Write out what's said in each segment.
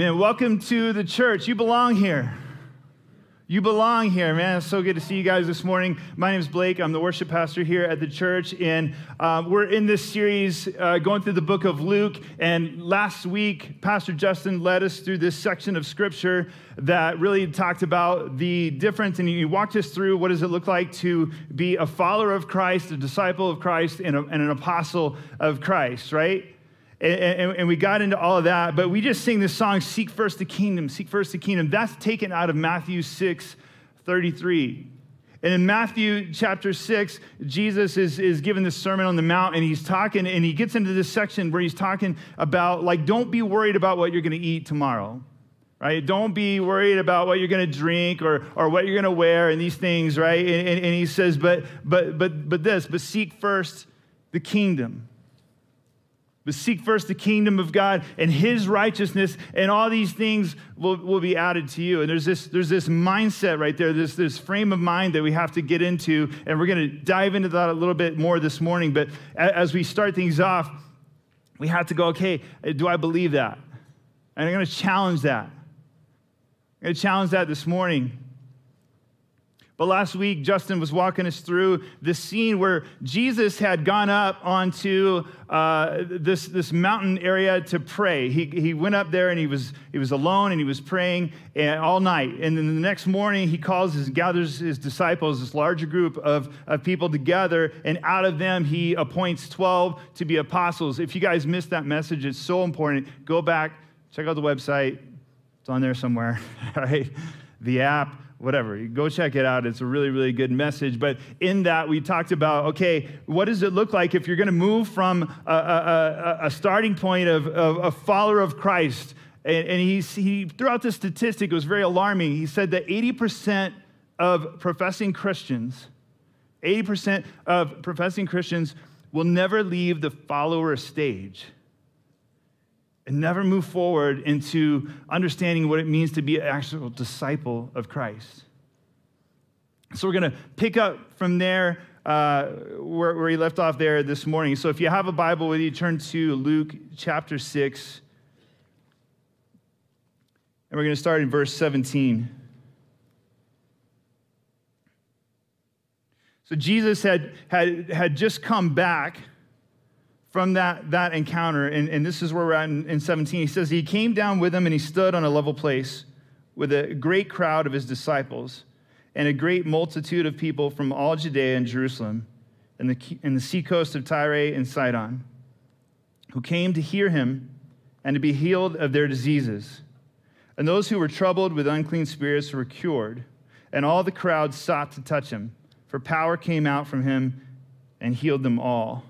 Amen. Welcome to the church. You belong here. You belong here, man. It's so good to see you guys this morning. My name is Blake. I'm the worship pastor here at the church. And um, we're in this series uh, going through the book of Luke. And last week, Pastor Justin led us through this section of scripture that really talked about the difference. And he walked us through what does it look like to be a follower of Christ, a disciple of Christ, and, a, and an apostle of Christ, right? And, and, and, we got into all of that, but we just sing this song, Seek First the Kingdom, Seek First the Kingdom. That's taken out of Matthew 6 33. And in Matthew chapter 6, Jesus is, is given this Sermon on the Mount, and he's talking, and he gets into this section where he's talking about, like, don't be worried about what you're going to eat tomorrow, right? Don't be worried about what you're going to drink or, or what you're going to wear and these things, right? And, and, and he says, but, but, but, but this, but seek first the kingdom but seek first the kingdom of God and his righteousness, and all these things will, will be added to you. And there's this, there's this mindset right there, this, this frame of mind that we have to get into. And we're going to dive into that a little bit more this morning. But as we start things off, we have to go, okay, uh, do I believe that? And I'm going to challenge that. I'm going to challenge that this morning. But last week, Justin was walking us through this scene where Jesus had gone up onto uh, this, this mountain area to pray. He, he went up there and he was, he was alone and he was praying all night. And then the next morning, he calls his, gathers his disciples, this larger group of, of people together, and out of them, he appoints 12 to be apostles. If you guys missed that message, it's so important. Go back, check out the website, it's on there somewhere, right? The app whatever. Go check it out. It's a really, really good message. But in that, we talked about okay, what does it look like if you're going to move from a, a, a, starting point of, of a follower of Christ? And, and he, he threw out this statistic, it was very alarming. He said that 80% of professing Christians, 80% of professing Christians will never leave the follower stage and never move forward into understanding what it means to be an actual disciple of Christ. So we're going to pick up from there uh, where, where he left off there this morning. So if you have a Bible with you, turn to Luke chapter 6. And we're going to start in verse 17. So Jesus had, had, had just come back from that, that encounter, and, and this is where we're at in, in 17. He says, He came down with them and he stood on a level place with a great crowd of his disciples and a great multitude of people from all Judea and Jerusalem and the, and the seacoast of Tyre and Sidon, who came to hear him and to be healed of their diseases. And those who were troubled with unclean spirits were cured, and all the crowd sought to touch him, for power came out from him and healed them all.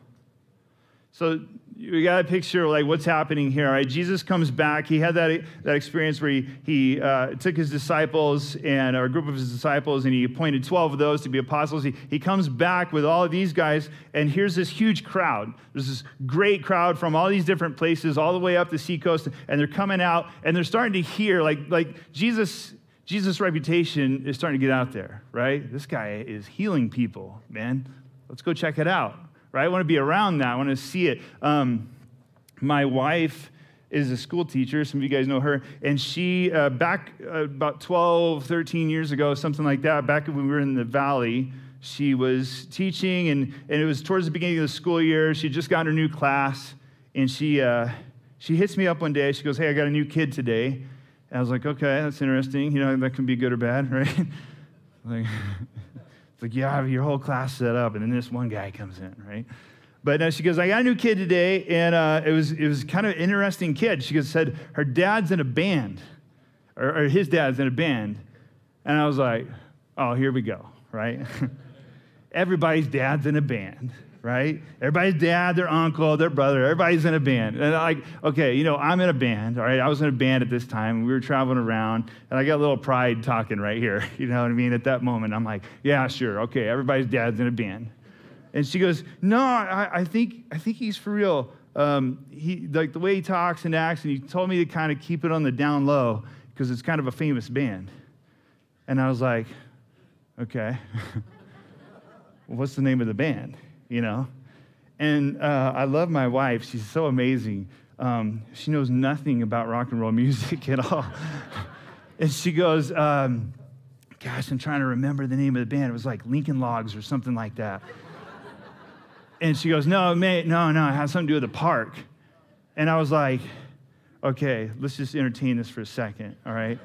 So we got a picture like what's happening here. Right? Jesus comes back. He had that, that experience where he, he uh, took his disciples and or a group of his disciples and he appointed 12 of those to be apostles. He, he comes back with all of these guys, and here's this huge crowd. There's this great crowd from all these different places, all the way up the seacoast, and they're coming out and they're starting to hear like, like Jesus. Jesus' reputation is starting to get out there, right? This guy is healing people, man. Let's go check it out right? I want to be around that. I want to see it. Um, my wife is a school teacher. Some of you guys know her. And she, uh, back uh, about 12, 13 years ago, something like that, back when we were in the valley, she was teaching, and, and it was towards the beginning of the school year. She just got her new class, and she, uh, she hits me up one day. She goes, Hey, I got a new kid today. And I was like, Okay, that's interesting. You know, that can be good or bad, right? like, it's like you have your whole class set up, and then this one guy comes in, right? But now she goes, I got a new kid today, and uh, it was it was kind of an interesting kid. She goes, said her dad's in a band, or, or his dad's in a band, and I was like, oh, here we go, right? Everybody's dad's in a band right? Everybody's dad, their uncle, their brother, everybody's in a band. And like, okay, you know, I'm in a band, all right? I was in a band at this time. We were traveling around, and I got a little pride talking right here. You know what I mean? At that moment, I'm like, yeah, sure, okay, everybody's dad's in a band. And she goes, no, I, I think, I think he's for real. Um, he, like the way he talks and acts, and he told me to kind of keep it on the down low because it's kind of a famous band. And I was like, okay. What's the name of the band? You know? And uh, I love my wife. She's so amazing. Um, she knows nothing about rock and roll music at all. and she goes, um, Gosh, I'm trying to remember the name of the band. It was like Lincoln Logs or something like that. and she goes, No, mate, no, no, it has something to do with the park. And I was like, Okay, let's just entertain this for a second, all right?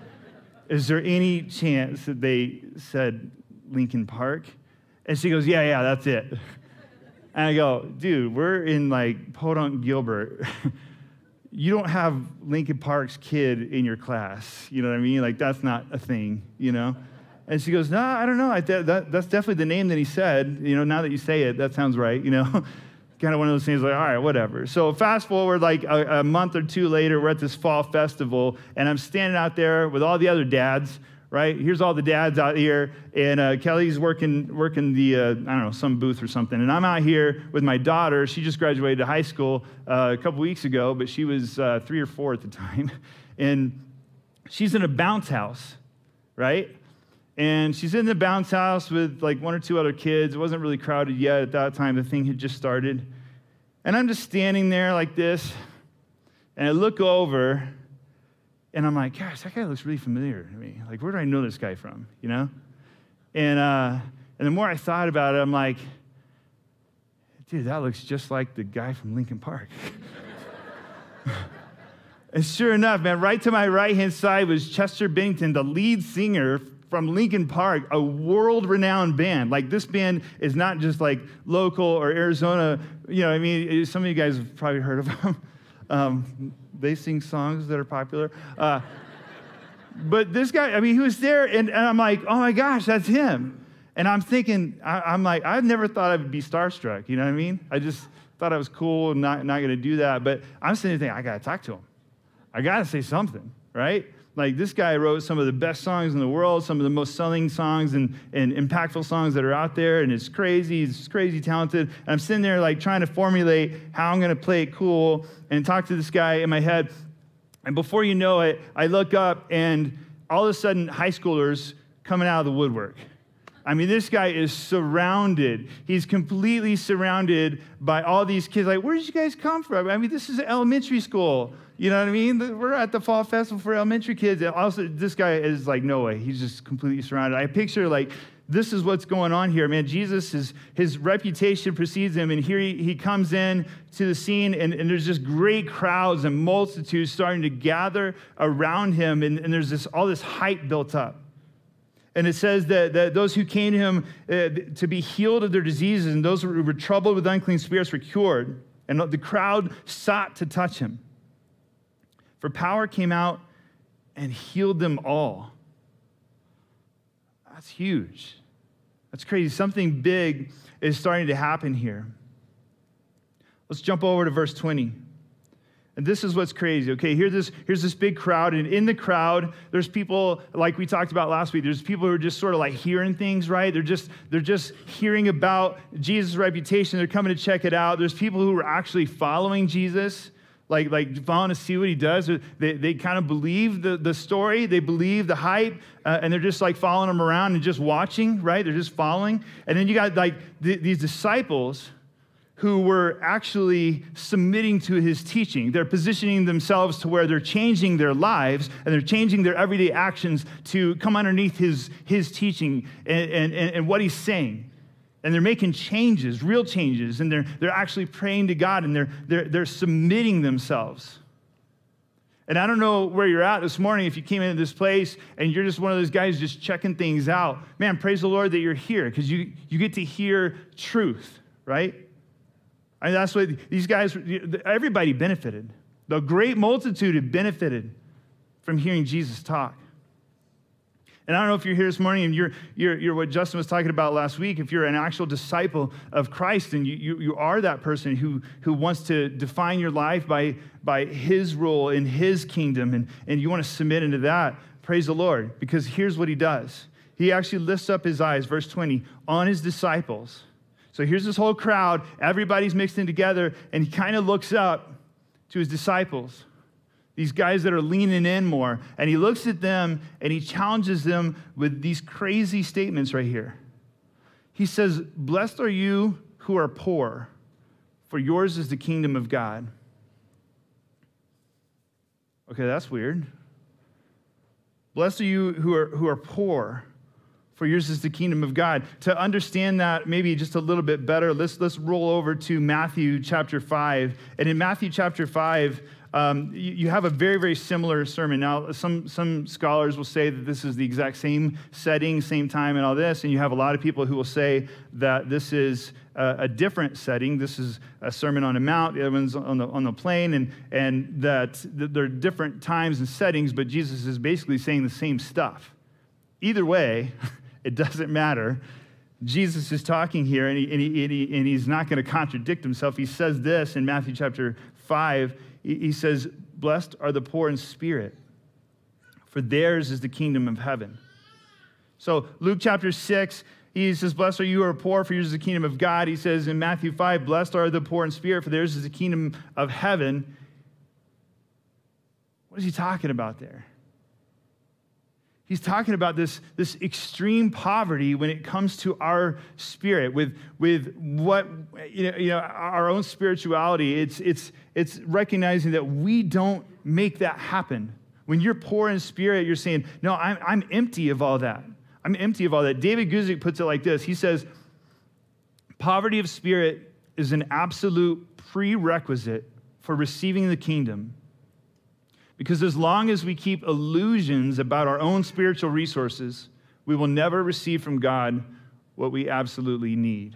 Is there any chance that they said Linkin Park? And she goes, Yeah, yeah, that's it. And I go, Dude, we're in like Podunk Gilbert. you don't have Linkin Park's kid in your class. You know what I mean? Like, that's not a thing, you know? And she goes, No, I don't know. I, that, that's definitely the name that he said. You know, now that you say it, that sounds right, you know? kind of one of those things like, all right, whatever. So fast forward like a, a, month or two later, we're at this fall festival, and I'm standing out there with all the other dads, right? Here's all the dads out here, and uh, Kelly's working working the uh, I don't know some booth or something, and I'm out here with my daughter. She just graduated high school uh, a couple weeks ago, but she was uh, three or four at the time, and she's in a bounce house, right? And she's in the bounce house with like one or two other kids. It wasn't really crowded yet at that time. The thing had just started. And I'm just standing there like this. And I look over and I'm like, gosh, that guy looks really familiar to me. Like, where do I know this guy from? You know? And, uh, and the more I thought about it, I'm like, dude, that looks just like the guy from Linkin Park. and sure enough, man, right to my right hand side was Chester Bennington, the lead singer from Linkin Park, a world renowned band. Like, this band is not just like local or Arizona. You know, I mean, some of you guys have probably heard of them. Um, they sing songs that are popular. Uh, but this guy, I mean, he was there, and, and, I'm like, oh my gosh, that's him. And I'm thinking, I, am like, I've never thought I would be starstruck. You know what I mean? I just thought I was cool and not, not going to do that. But I'm sitting there thinking, I got to talk to him. I got to say something, right? Like this guy wrote some of the best songs in the world, some of the most selling songs and, and impactful songs that are out there, and it's crazy, he's crazy talented. And I'm sitting there like trying to formulate how I'm gonna play it cool and talk to this guy in my head. And before you know it, I look up and all of a sudden high schoolers coming out of the woodwork. I mean, this guy is surrounded. He's completely surrounded by all these kids. Like, where did you guys come from? I mean, this is elementary school. You know what I mean? We're at the fall festival for elementary kids. And also, this guy is like, no way. He's just completely surrounded. I picture like, this is what's going on here, man. Jesus, is, his reputation precedes him, and here he, he comes in to the scene, and, and there's just great crowds and multitudes starting to gather around him, and, and there's this all this hype built up. And it says that, that those who came to him uh, to be healed of their diseases and those who were troubled with unclean spirits were cured. And the crowd sought to touch him. For power came out and healed them all. That's huge. That's crazy. Something big is starting to happen here. Let's jump over to verse 20. And this is what's crazy. Okay, here's this, here's this big crowd, and in the crowd, there's people like we talked about last week. There's people who are just sort of like hearing things, right? They're just they're just hearing about Jesus' reputation. They're coming to check it out. There's people who are actually following Jesus, like like following to see what he does. They, they kind of believe the, the story, they believe the hype, uh, and they're just like following him around and just watching, right? They're just following. And then you got like th- these disciples who were actually submitting to his teaching. They're positioning themselves to where they're changing their lives and they're changing their everyday actions to come underneath his, his teaching and, and, and what he's saying. And they're making changes, real changes, and they're, they're actually praying to God and they're, they're, they're submitting themselves. And I don't know where you're at this morning if you came into this place and you're just one of those guys just checking things out. Man, praise the Lord that you're here because you, you get to hear truth, right? I mean, that's what these guys, everybody benefited. The great multitude had benefited from hearing Jesus talk. And I don't know if you're here this morning and you're, you're, you're what Justin was talking about last week, if you're an actual disciple of Christ and you, you, you are that person who, who wants to define your life by, by his rule in his kingdom and, and you want to submit into that, praise the Lord. Because here's what he does he actually lifts up his eyes, verse 20, on his disciples so here's this whole crowd, everybody's mixed in together, and he kind of looks up to his disciples, these guys that are leaning in more, and he looks at them and he challenges them with these crazy statements right here. He says, Blessed are you who are poor, for yours is the kingdom of God. Okay, that's weird. Blessed are you who are, who are poor, for yours is the kingdom of God. To understand that maybe just a little bit better, let's, let's roll over to Matthew chapter 5. And in Matthew chapter 5, um, you, you, have a very, very similar sermon. Now, some, some scholars will say that this is the exact same setting, same time, and all this. And you have a lot of people who will say that this is a, a different setting. This is a sermon on a mount, the other one's on the, on the plain, and, and that, that there are different times and settings, but Jesus is basically saying the same stuff. Either way, it doesn't matter. Jesus is talking here, and, he, and, he, and, he, and he's not going to contradict himself. He says this in Matthew chapter 5 he says, Blessed are the poor in spirit, for theirs is the kingdom of heaven. So, Luke chapter 6, he says, Blessed are you who are poor, for yours is the kingdom of God. He says in Matthew 5, Blessed are the poor in spirit, for theirs is the kingdom of heaven. What is he talking about there? He's talking about this, this extreme poverty when it comes to our spirit, with, with what, you know, you know, our own spirituality. It's, it's, it's recognizing that we don't make that happen. When you're poor in spirit, you're saying, No, I'm, I'm empty of all that. I'm empty of all that. David Guzik puts it like this He says, Poverty of spirit is an absolute prerequisite for receiving the kingdom because as long as we keep illusions about our own spiritual resources, we will never receive from God what we absolutely need.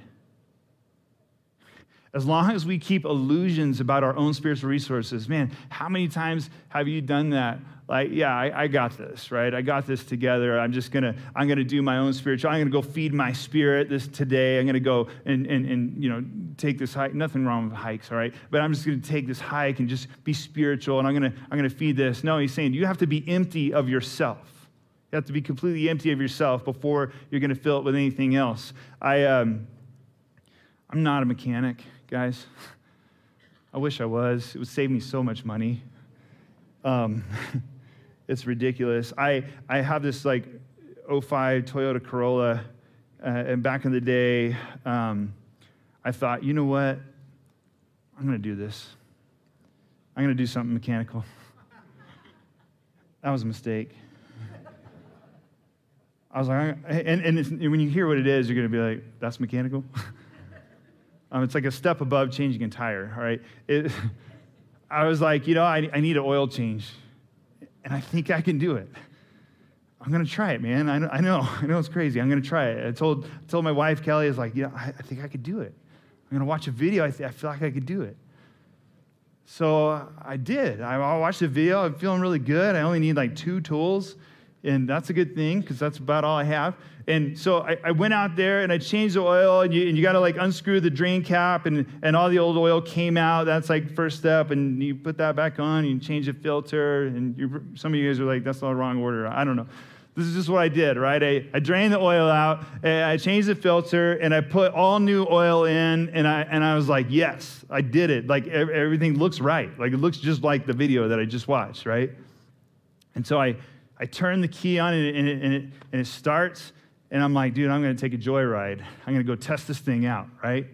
As long as we keep illusions about our own spiritual resources, man, how many times have you done that? Like, yeah, I, I got this, right? I got this together. I'm just gonna, I'm gonna do my own spiritual. I'm gonna go feed my spirit this today. I'm gonna go and, and, and you know, take this hike. Nothing wrong with hikes, all right? But I'm just gonna take this hike and just be spiritual and I'm gonna, I'm gonna feed this. No, he's saying you have to be empty of yourself. You have to be completely empty of yourself before you're gonna fill it with anything else. I, um, I'm not a mechanic guys. I wish I was. It would save me so much money. Um, it's ridiculous. I, I have this like 05 Toyota Corolla, uh, and back in the day, um, I thought, you know what? I'm going to do this. I'm going to do something mechanical. That was a mistake. I was like, and, and when you hear what it is, you're going to be like, that's mechanical? Um, it's like a step above changing a tire, all right? It, I was like, you know, I, I need an oil change, and I think I can do it. I'm to try it, man. I know, I know, I know it's crazy. I'm to try it. I told, I told my wife, Kelly, I was like, yeah, I, I think I could do it. I'm to watch a video. I, th- I feel like I could do it. So I did. I watched the video. I'm feeling really good. I only need like two tools and that's a good thing because that's about all I have. And so I, I, went out there and I changed the oil, and you, you got to like unscrew the drain cap, and, and all the old oil came out. That's like first step, and you put that back on, and you change the filter, and some of you guys are like, that's the wrong order. I don't know. This is just what I did, right? I, I drained the oil out, I changed the filter, and I put all new oil in, and I, and I was like, yes, I did it. Like everything looks right. Like it looks just like the video that I just watched, right? And so I, I turn the key on and it, and it, and it, and it starts, and I'm like, dude, I'm going to take a joyride. I'm going to go test this thing out, right?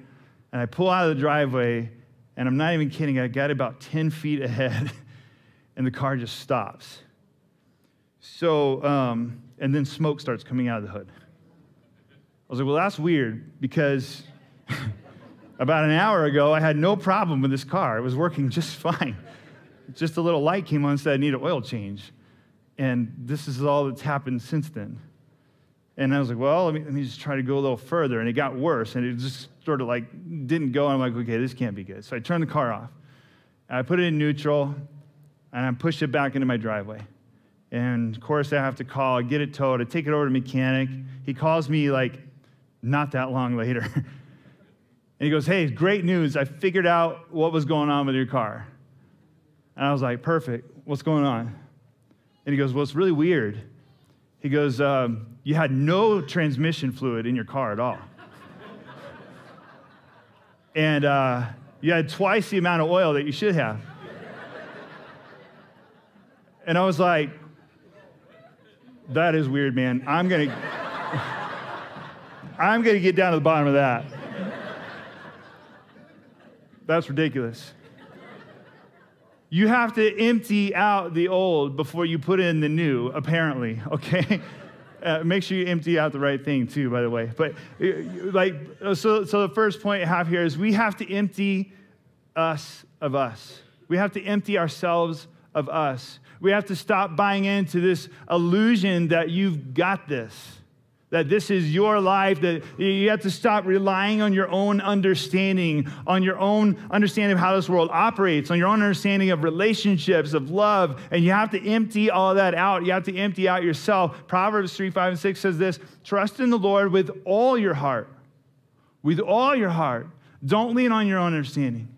And I pull out of the driveway, and I'm not even kidding. I got about 10 feet ahead, and the car just stops. So, um, and then smoke starts coming out of the hood. I was like, well, that's weird because about an hour ago, I had no problem with this car. It was working just fine. Just a little light came on and said I need an oil change. And this is all that's happened since then. And I was like, well, let me, let me just try to go a little further. And it got worse. And it just sort of like didn't go. And I'm like, okay, this can't be good. So I turned the car off. I put it in neutral. And I pushed it back into my driveway. And of course, I have to call, get it towed. I take it over to mechanic. He calls me like not that long later. and he goes, hey, great news. I figured out what was going on with your car. And I was like, perfect. What's going on? And he goes, Well, it's really weird. He goes, um, You had no transmission fluid in your car at all. and uh, you had twice the amount of oil that you should have. And I was like, That is weird, man. I'm going to. I'm going to get down to the bottom of that. That's ridiculous. You have to empty out the old before you put in the new, apparently, okay? Uh, make sure you empty out the right thing too, by the way. But uh, like, so, so the first point I have here is we have to empty us of us. We have to empty ourselves of us. We have to stop buying into this illusion that you've got this that this is your life, that you have to stop relying on your own understanding, on your own understanding of how this world operates, on your own understanding of relationships, of love, and you have to empty all that out. You have to empty out yourself. Proverbs 3, 5, and 6 says this Trust in the Lord with all your heart. With all your heart. Don't lean on your own understanding.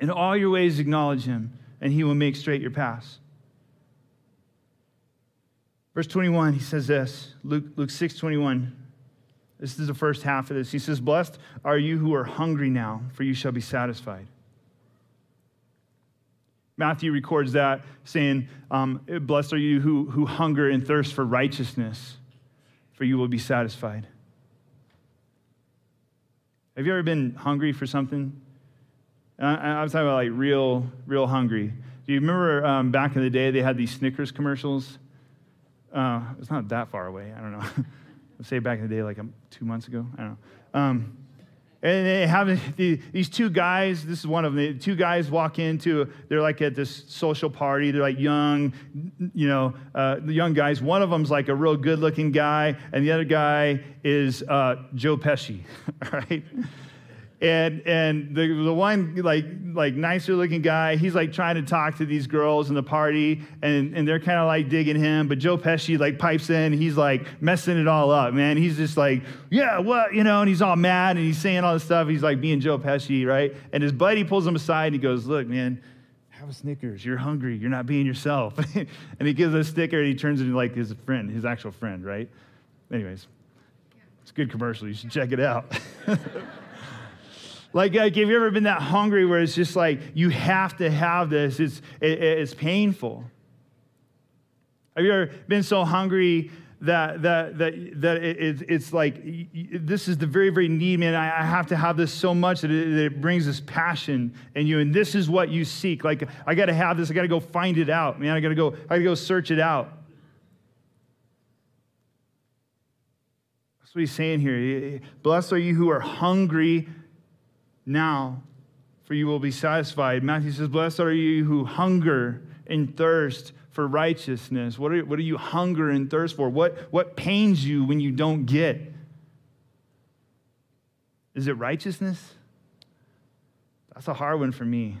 In all your ways, acknowledge him, and he will make straight your paths. Verse 21, he says this Luke, Luke 6 21. This is the first half of this. He says, Blessed are you who are hungry now, for you shall be satisfied. Matthew records that, saying, um, Blessed are you who, who hunger and thirst for righteousness, for you will be satisfied. Have you ever been hungry for something? I, am talking about like real, real hungry. Do you remember um, back in the day they had these Snickers commercials? Uh, it's not that far away. I don't know. Say back in the day, like um, two months ago. I don't know. Um, and they have these two guys. This is one of them. The two guys walk into. They're like at this social party. They're like young, you know, uh, the young guys. One of them's like a real good-looking guy, and the other guy is uh, Joe Pesci, right? And and the, the one like like nicer looking guy he's like trying to talk to these girls in the party and and they're kind of like digging him but joe pesci like pipes in he's like messing it all up man. He's just like yeah what? You know and he's all mad and he's saying all this stuff. He's like being joe pesci right? And his buddy pulls him aside and he goes look man have a snickers. You're hungry. You're not being yourself. And he gives a sticker and he turns into like his friend his actual friend right? Anyways it's a good commercial. You should check it out Like, like, have you ever been that hungry where it's just like, you have to have this? It's, it, it's painful. Have you ever been so hungry that, that, that, that it, it's like, this is the very, very need, man. I, have to have this so much that it, that it, brings this passion in you. And this is what you seek. Like, I got to have this. I got to go find it out, man. I got to go, I got to go search it out. That's what he's saying here. Blessed are you who are hungry now, for you will be satisfied. Matthew says, Blessed are you who hunger and thirst for righteousness. What are, what are you hunger and thirst for? What, what pains you when you don't get? Is it righteousness? That's a hard one for me.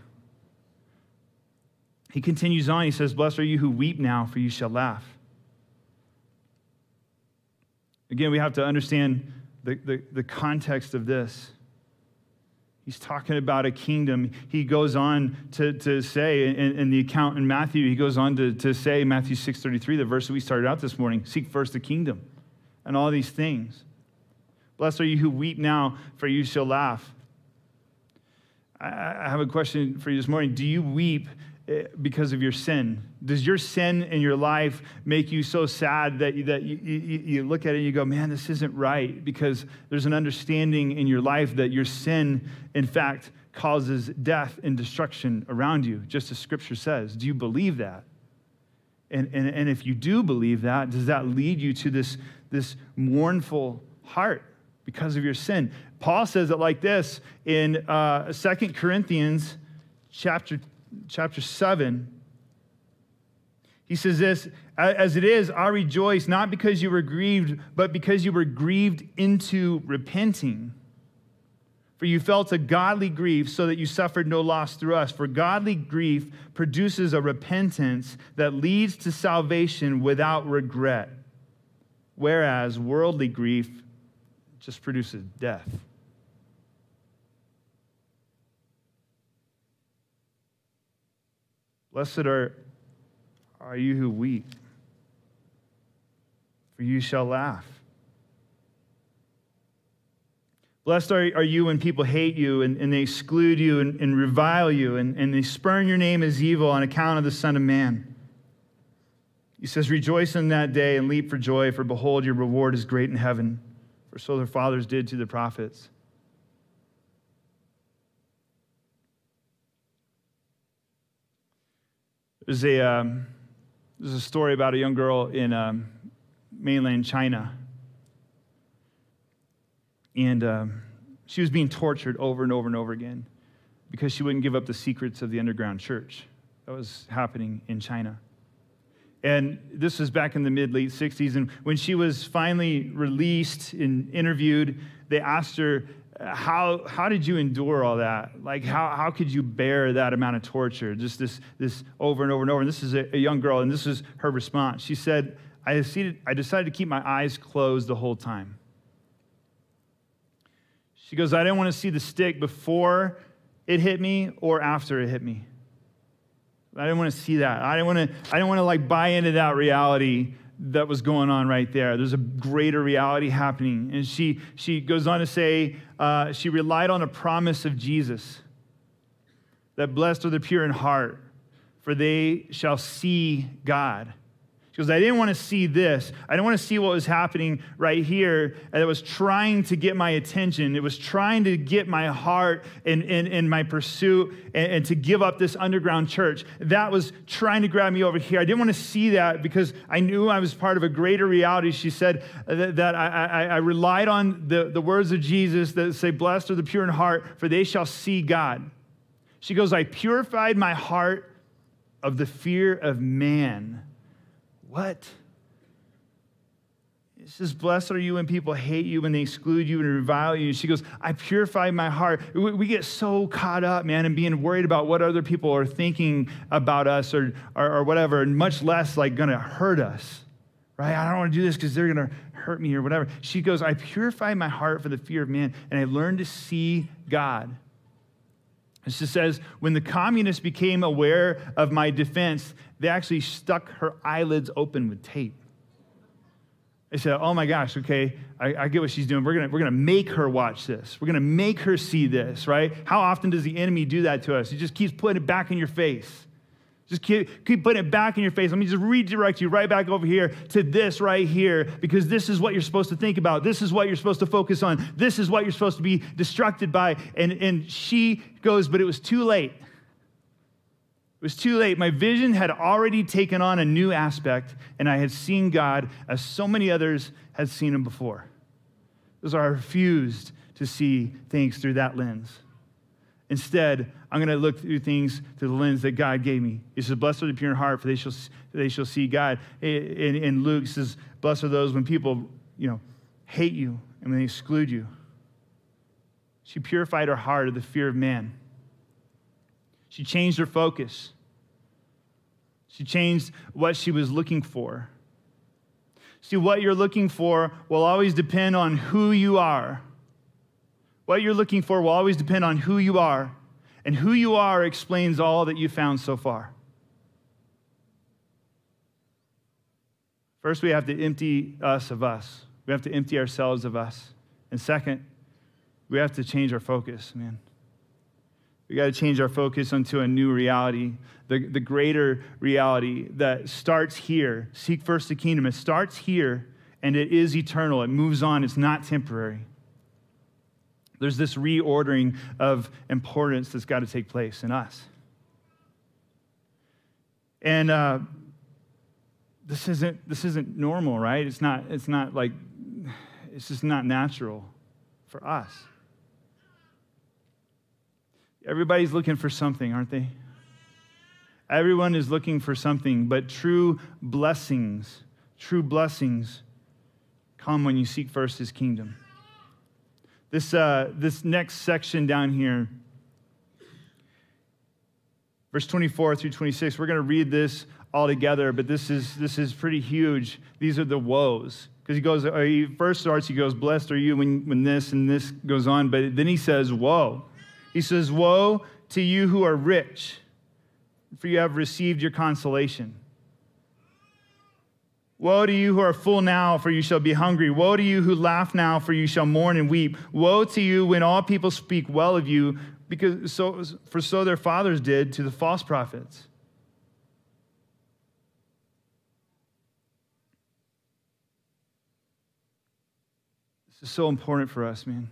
He continues on. He says, Blessed are you who weep now, for you shall laugh. Again, we have to understand the, the, the context of this. He's talking about a kingdom. He goes on to, to say in, in, the account in Matthew, he goes on to, to say, Matthew 6.33, the verse that we started out this morning, seek first the kingdom and all these things. Blessed are you who weep now, for you shall laugh. I, I have a question for you this morning. Do you weep because of your sin? Does your sin in your life make you so sad that, you, that you, you, you, look at it and you go, man, this isn't right? Because there's an understanding in your life that your sin, in fact, causes death and destruction around you, just as Scripture says. Do you believe that? And, and, and if you do believe that, does that lead you to this, this mournful heart because of your sin? Paul says it like this in uh, 2 Corinthians chapter chapter 7, he says this As it is, I rejoice not because you were grieved, but because you were grieved into repenting. For you felt a godly grief, so that you suffered no loss through us. For godly grief produces a repentance that leads to salvation without regret, whereas worldly grief just produces death. Blessed are, are you who weep, for you shall laugh. Blessed are, are you when people hate you and, and they exclude you and, and revile you and, and they spurn your name as evil on account of the Son of Man. He says, Rejoice in that day and leap for joy, for behold, your reward is great in heaven, for so their fathers did to the prophets. There's a, um, there's a story about a young girl in um, mainland China. And um, she was being tortured over and over and over again because she wouldn't give up the secrets of the underground church that was happening in China. And this was back in the mid late 60s. And when she was finally released and interviewed, they asked her, how, how did you endure all that? Like, how, how could you bear that amount of torture? Just this, this over and over and over. And this is a, a young girl, and this is her response. She said, I decided, I decided to keep my eyes closed the whole time. She goes, I didn't want to see the stick before it hit me or after it hit me. I didn't want to see that. I didn't want to, I didn't want to like buy into that reality that was going on right there. There's a greater reality happening. And she, she goes on to say uh, she relied on a promise of Jesus that blessed are the pure in heart, for they shall see God. She goes, I didn't want to see this. I didn't want to see what was happening right here. And it was trying to get my attention. It was trying to get my heart in, in, in my pursuit and, and, to give up this underground church. That was trying to grab me over here. I didn't want to see that because I knew I was part of a greater reality. She said that, that I, I, I relied on the, the words of Jesus that say, Blessed are the pure in heart, for they shall see God. She goes, I purified my heart of the fear of man what? It says, Blessed are you when people hate you, when they exclude you and revile you. She goes, I purify my heart. We get so caught up, man, in being worried about what other people are thinking about us or, or, or whatever, and much less like to hurt us, right? I don't want to do this because they're to hurt me or whatever. She goes, I purify my heart for the fear of man, and I learned to see God. She says, when the communists became aware of my defense, they actually stuck her eyelids open with tape. They said, Oh my gosh, okay, I, I get what she's doing. We're gonna, we're gonna make her watch this. We're gonna make her see this, right? How often does the enemy do that to us? He just keeps putting it back in your face. Just keep, keep putting it back in your face. Let me just redirect you right back over here to this right here because this is what you're supposed to think about. This is what you're supposed to focus on. This is what you're supposed to be distracted by. And, and she goes, But it was too late. It was too late. My vision had already taken on a new aspect, and I had seen God as so many others had seen him before. Because I refused to see things through that lens. Instead, I'm going to look through things through the lens that God gave me. He says, Blessed are the pure in heart, for they shall, they shall see God. In, in Luke, says, Blessed are those when people, you know, hate you and when they exclude you. She purified her heart of the fear of man. She changed her focus. She changed what she was looking for. See, what you're looking for will always depend on who you are. What you're looking for will always depend on who you are. And who you are explains all that you found so far. First, we have to empty us of us. We have to empty ourselves of us. And second, we have to change our focus, man. We got to change our focus onto a new reality, the, the greater reality that starts here. Seek first the kingdom. It starts here and it is eternal. It moves on, it's not temporary. There's this reordering of importance that's got to take place in us. And uh, this isn't this isn't normal, right? It's not it's not like it's just not natural for us. Everybody's looking for something, aren't they? Everyone is looking for something, but true blessings, true blessings come when you seek first his kingdom. This, uh, this next section down here, verse 24 through 26, we're going to read this all together, but this is, this is pretty huge. These are the woes. Because he goes, he first starts, he goes, Blessed are you when, when this and this goes on, but then he says, Woe. He says, Woe to you who are rich, for you have received your consolation. Woe to you who are full now, for you shall be hungry. Woe to you who laugh now, for you shall mourn and weep. Woe to you when all people speak well of you, because so, for so their fathers did to the false prophets. This is so important for us, man.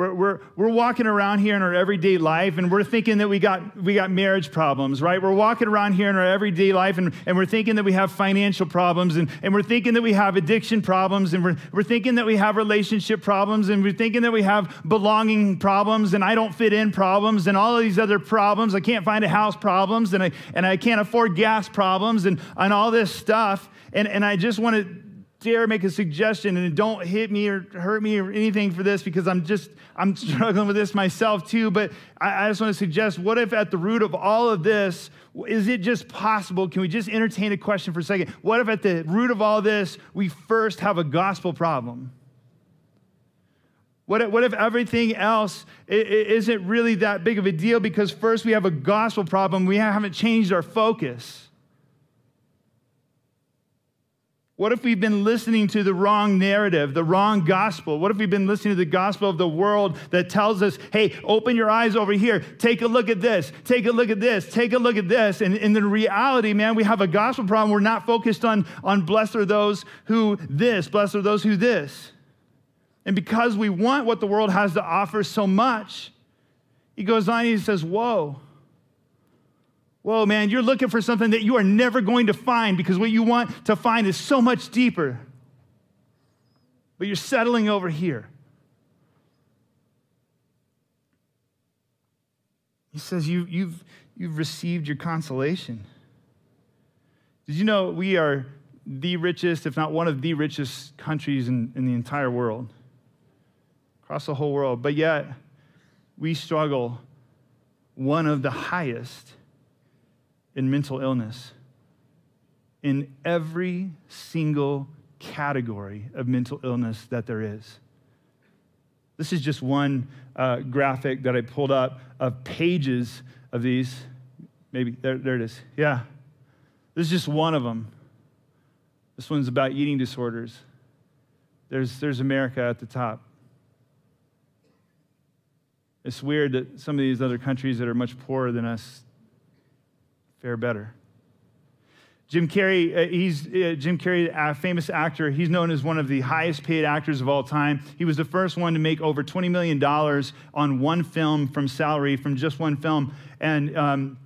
We're, we're, we're walking around here in our everyday life and we're thinking that we got, we got marriage problems, right? We're walking around here in our everyday life and, and we're thinking that we have financial problems and, and we're thinking that we have addiction problems and we're, we're thinking that we have relationship problems and we're thinking that we have belonging problems and I don't fit in problems and all of these other problems. I can't find a house problems and I, and I can't afford gas problems and, and all this stuff. And, and I just want to dare make a suggestion and don't hit me or hurt me or anything for this because I'm just, I'm struggling with this myself too. But I, I just want to suggest what if at the root of all of this, is it just possible? Can we just entertain a question for a second? What if at the root of all this, we first have a gospel problem? What if, what if everything else isn't really that big of a deal because first we have a gospel problem, we haven't changed our focus? What if we've been listening to the wrong narrative, the wrong gospel? What if we've been listening to the gospel of the world that tells us, hey, open your eyes over here, take a look at this, take a look at this, take a look at this? And in the reality, man, we have a gospel problem. We're not focused on, on blessed are those who this, blessed are those who this. And because we want what the world has to offer so much, he goes on he says, woe. Woe, man, you're looking for something that you are never going to find because what you want to find is so much deeper. But you're settling over here. He says, you, you've, you've received your consolation. Did you know we are the richest, if not one of the richest countries in, in the entire world? Across the whole world. But yet, we struggle one of the highest in mental illness in every single category of mental illness that there is. This is just one uh, graphic that I pulled up of pages of these. Maybe, there, there it is. Yeah. This is just one of them. This one's about eating disorders. There's, there's America at the top. It's weird that some of these other countries that are much poorer than us fare better. Jim Carrey, uh, he's uh, Jim Carrey, a famous actor. He's known as one of the highest paid actors of all time. He was the first one to make over $20 million on one film from salary, from just one film. And um,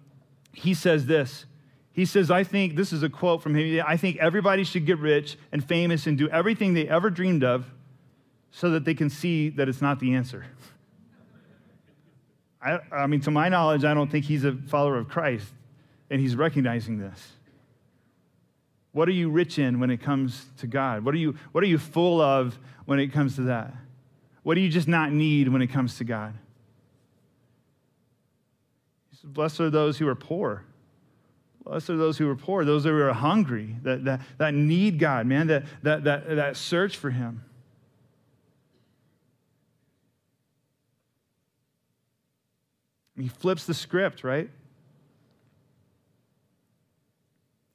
he says this. He says, I think, this is a quote from him, I think everybody should get rich and famous and do everything they ever dreamed of so that they can see that it's not the answer. I, I mean, to my knowledge, I don't think he's a follower of Christ and he's recognizing this. What are you rich in when it comes to God? What are you, what are you full of when it comes to that? What do you just not need when it comes to God? He said, Blessed are those who are poor. Blessed are those who are poor, those who are hungry, that, that, that need God, man, that, that, that, that search for Him. He flips the script, right?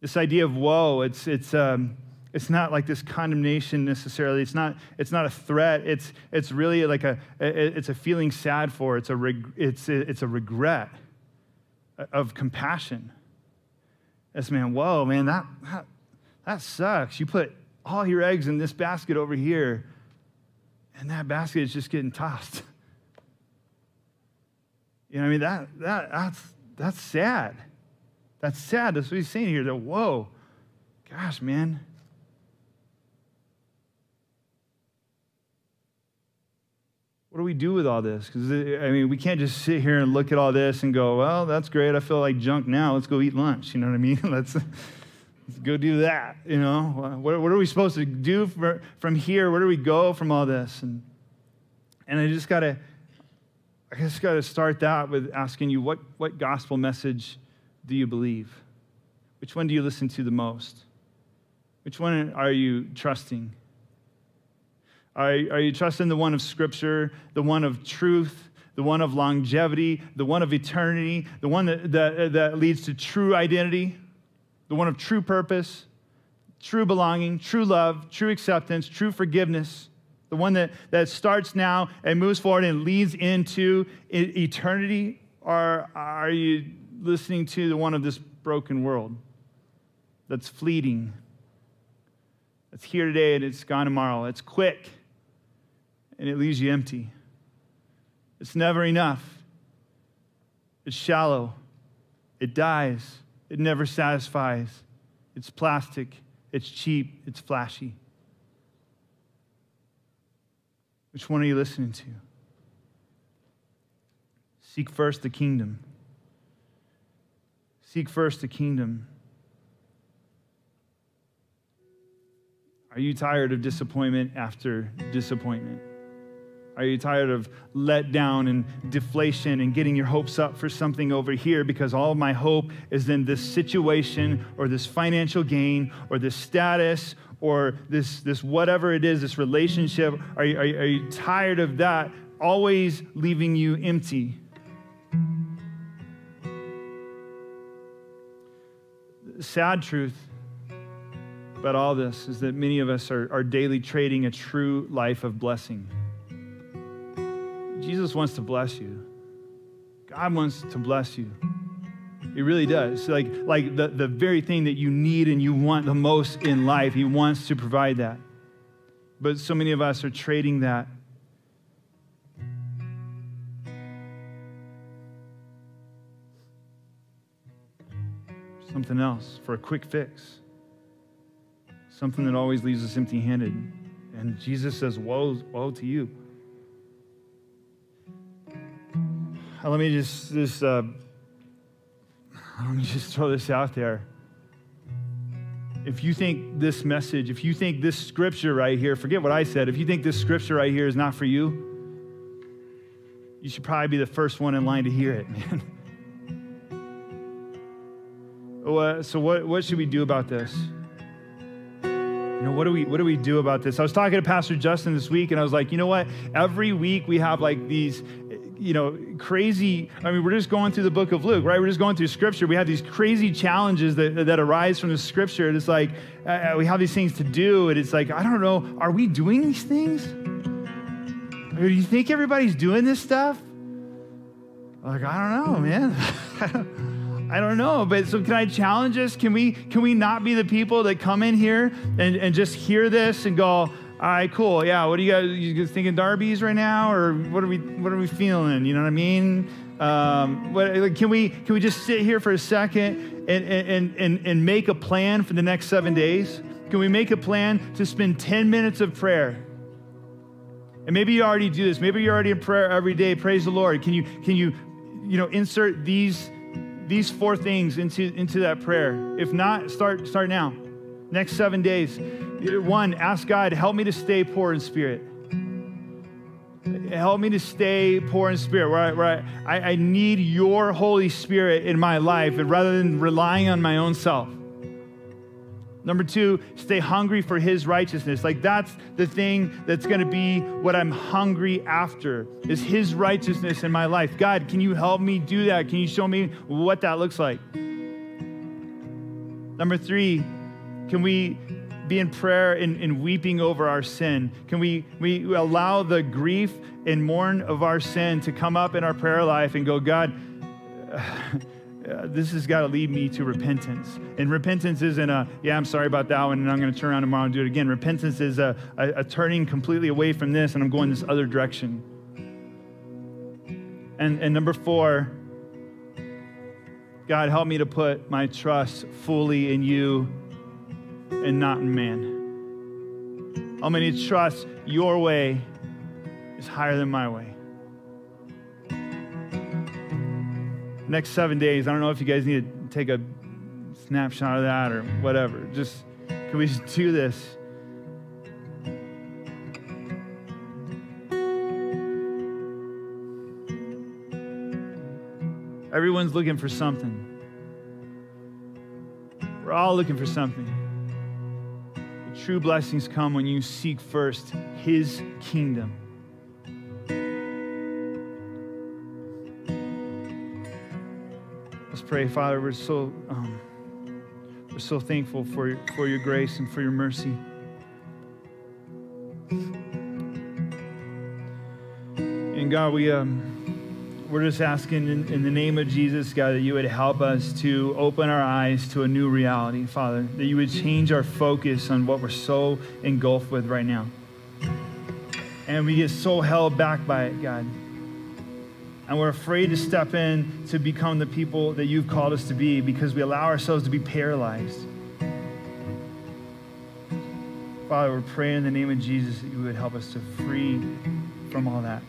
This idea of woe, it's, it's, um, it's not like this condemnation necessarily. It's not, it's not a threat. It's, it's really like a, it's a feeling sad for. It's a, reg, it's, a, it's a regret of compassion. This man, whoa, man, that, that, that sucks. You put all your eggs in this basket over here, and that basket is just getting tossed. You know, I mean, that, that, that's, that's sad. That's sad. That's what he's saying here. That, whoa, gosh, man. What do we do with all this? Because, uh, I mean, we can't just sit here and look at all this and go, well, that's great. I feel like junk now. Let's go eat lunch. You know what I mean? let's, let's go do that. You know, what, what are we supposed to do for, from here? Where do we go from all this? And, and I just got to, I just got to start that with asking you, what, what gospel message do you believe? Which one do you listen to the most? Which one are you trusting? Are, are you trusting the one of Scripture, the one of truth, the one of longevity, the one of eternity, the one that, that, that leads to true identity, the one of true purpose, true belonging, true love, true acceptance, true forgiveness, the one that, that starts now and moves forward and leads into eternity? Or are you listening to the one of this broken world that's fleeting, that's here today and it's gone tomorrow. It's quick and it leaves you empty. It's never enough. It's shallow. It dies. It never satisfies. It's plastic. It's cheap. It's flashy. Which one are you listening to? Seek first the kingdom. Seek first the kingdom. Are you tired of disappointment after disappointment? Are you tired of letdown and deflation and getting your hopes up for something over here because all my hope is in this situation or this financial gain or this status or this, this whatever it is, this relationship? Are you, are, you, are you tired of that always leaving you empty? Sad truth about all this is that many of us are, are daily trading a true life of blessing. Jesus wants to bless you. God wants to bless you. He really does. Like, like the, the very thing that you need and you want the most in life, He wants to provide that. But so many of us are trading that. Something else for a quick fix. Something that always leaves us empty handed. And Jesus says, Woe, woe to you. let me just, just uh, let me just throw this out there. If you think this message, if you think this scripture right here, forget what I said, if you think this scripture right here is not for you, you should probably be the first one in line to hear it, man. So what, what should we do about this? You know, what do we what do we do about this? I was talking to Pastor Justin this week, and I was like, you know what? Every week we have like these you know, crazy. I mean, we're just going through the book of Luke, right? We're just going through scripture. We have these crazy challenges that, that arise from the scripture. And it's like, uh, uh, we have these things to do. And it's like, I don't know, are we doing these things? Or do you think everybody's doing this stuff? Like, I don't know, man. I don't know, but so can I challenge us? Can we can we not be the people that come in here and, and just hear this and go, all right, cool. Yeah, what are you guys, you guys thinking Darby's right now, or what are we what are we feeling? You know what I mean? Um, what, can we can we just sit here for a second and, and and and make a plan for the next seven days? Can we make a plan to spend 10 minutes of prayer? And maybe you already do this. Maybe you're already in prayer every day. Praise the Lord. Can you can you you know insert these these four things into into that prayer? If not, start start now. Next seven days. One, ask God, help me to stay poor in spirit. Help me to stay poor in spirit, where, I, where I, I need your Holy Spirit in my life and rather than relying on my own self. Number two, stay hungry for his righteousness. Like that's the thing that's going to be what I'm hungry after is his righteousness in my life. God, can you help me do that? Can you show me what that looks like? Number three, can we be in prayer and, and weeping over our sin? Can we, we allow the grief and mourn of our sin to come up in our prayer life and go, God, uh, this has got to lead me to repentance. And repentance isn't a, yeah, I'm sorry about that one, and I'm going to turn around tomorrow and do it again. Repentance is a, a, a turning completely away from this, and I'm going this other direction. And, and number four, God, help me to put my trust fully in you and not in man. How many trust your way is higher than my way? Next seven days, I don't know if you guys need to take a snapshot of that or whatever. Just, can we just do this? Everyone's looking for something. We're all looking for something. The True blessings come when you seek first His kingdom. Pray, Father. We're so um, we're so thankful for for your grace and for your mercy. And God, we um, we're just asking in, in, the name of Jesus, God, that you would help us to open our eyes to a new reality, Father, that you would change our focus on what we're so engulfed with right now. And we get so held back by it, God. And we're afraid to step in to become the people that you've called us to be because we allow ourselves to be paralyzed. Father, we're praying in the name of Jesus that you would help us to free from all that.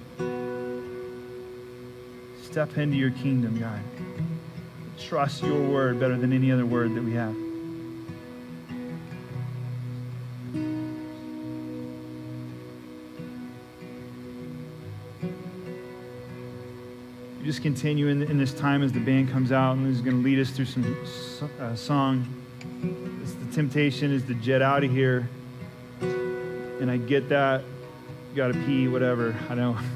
Step into your kingdom, God. Trust your word better than any other word that we have. Continue in, in, this time as the band comes out and is going to lead us through some uh, song. It's the temptation is to jet out of here. And I get that. Got to pee, whatever. I know.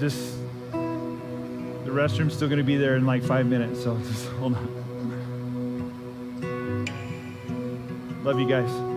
just the restroom's still going to be there in like five minutes, so just hold on. Love you guys.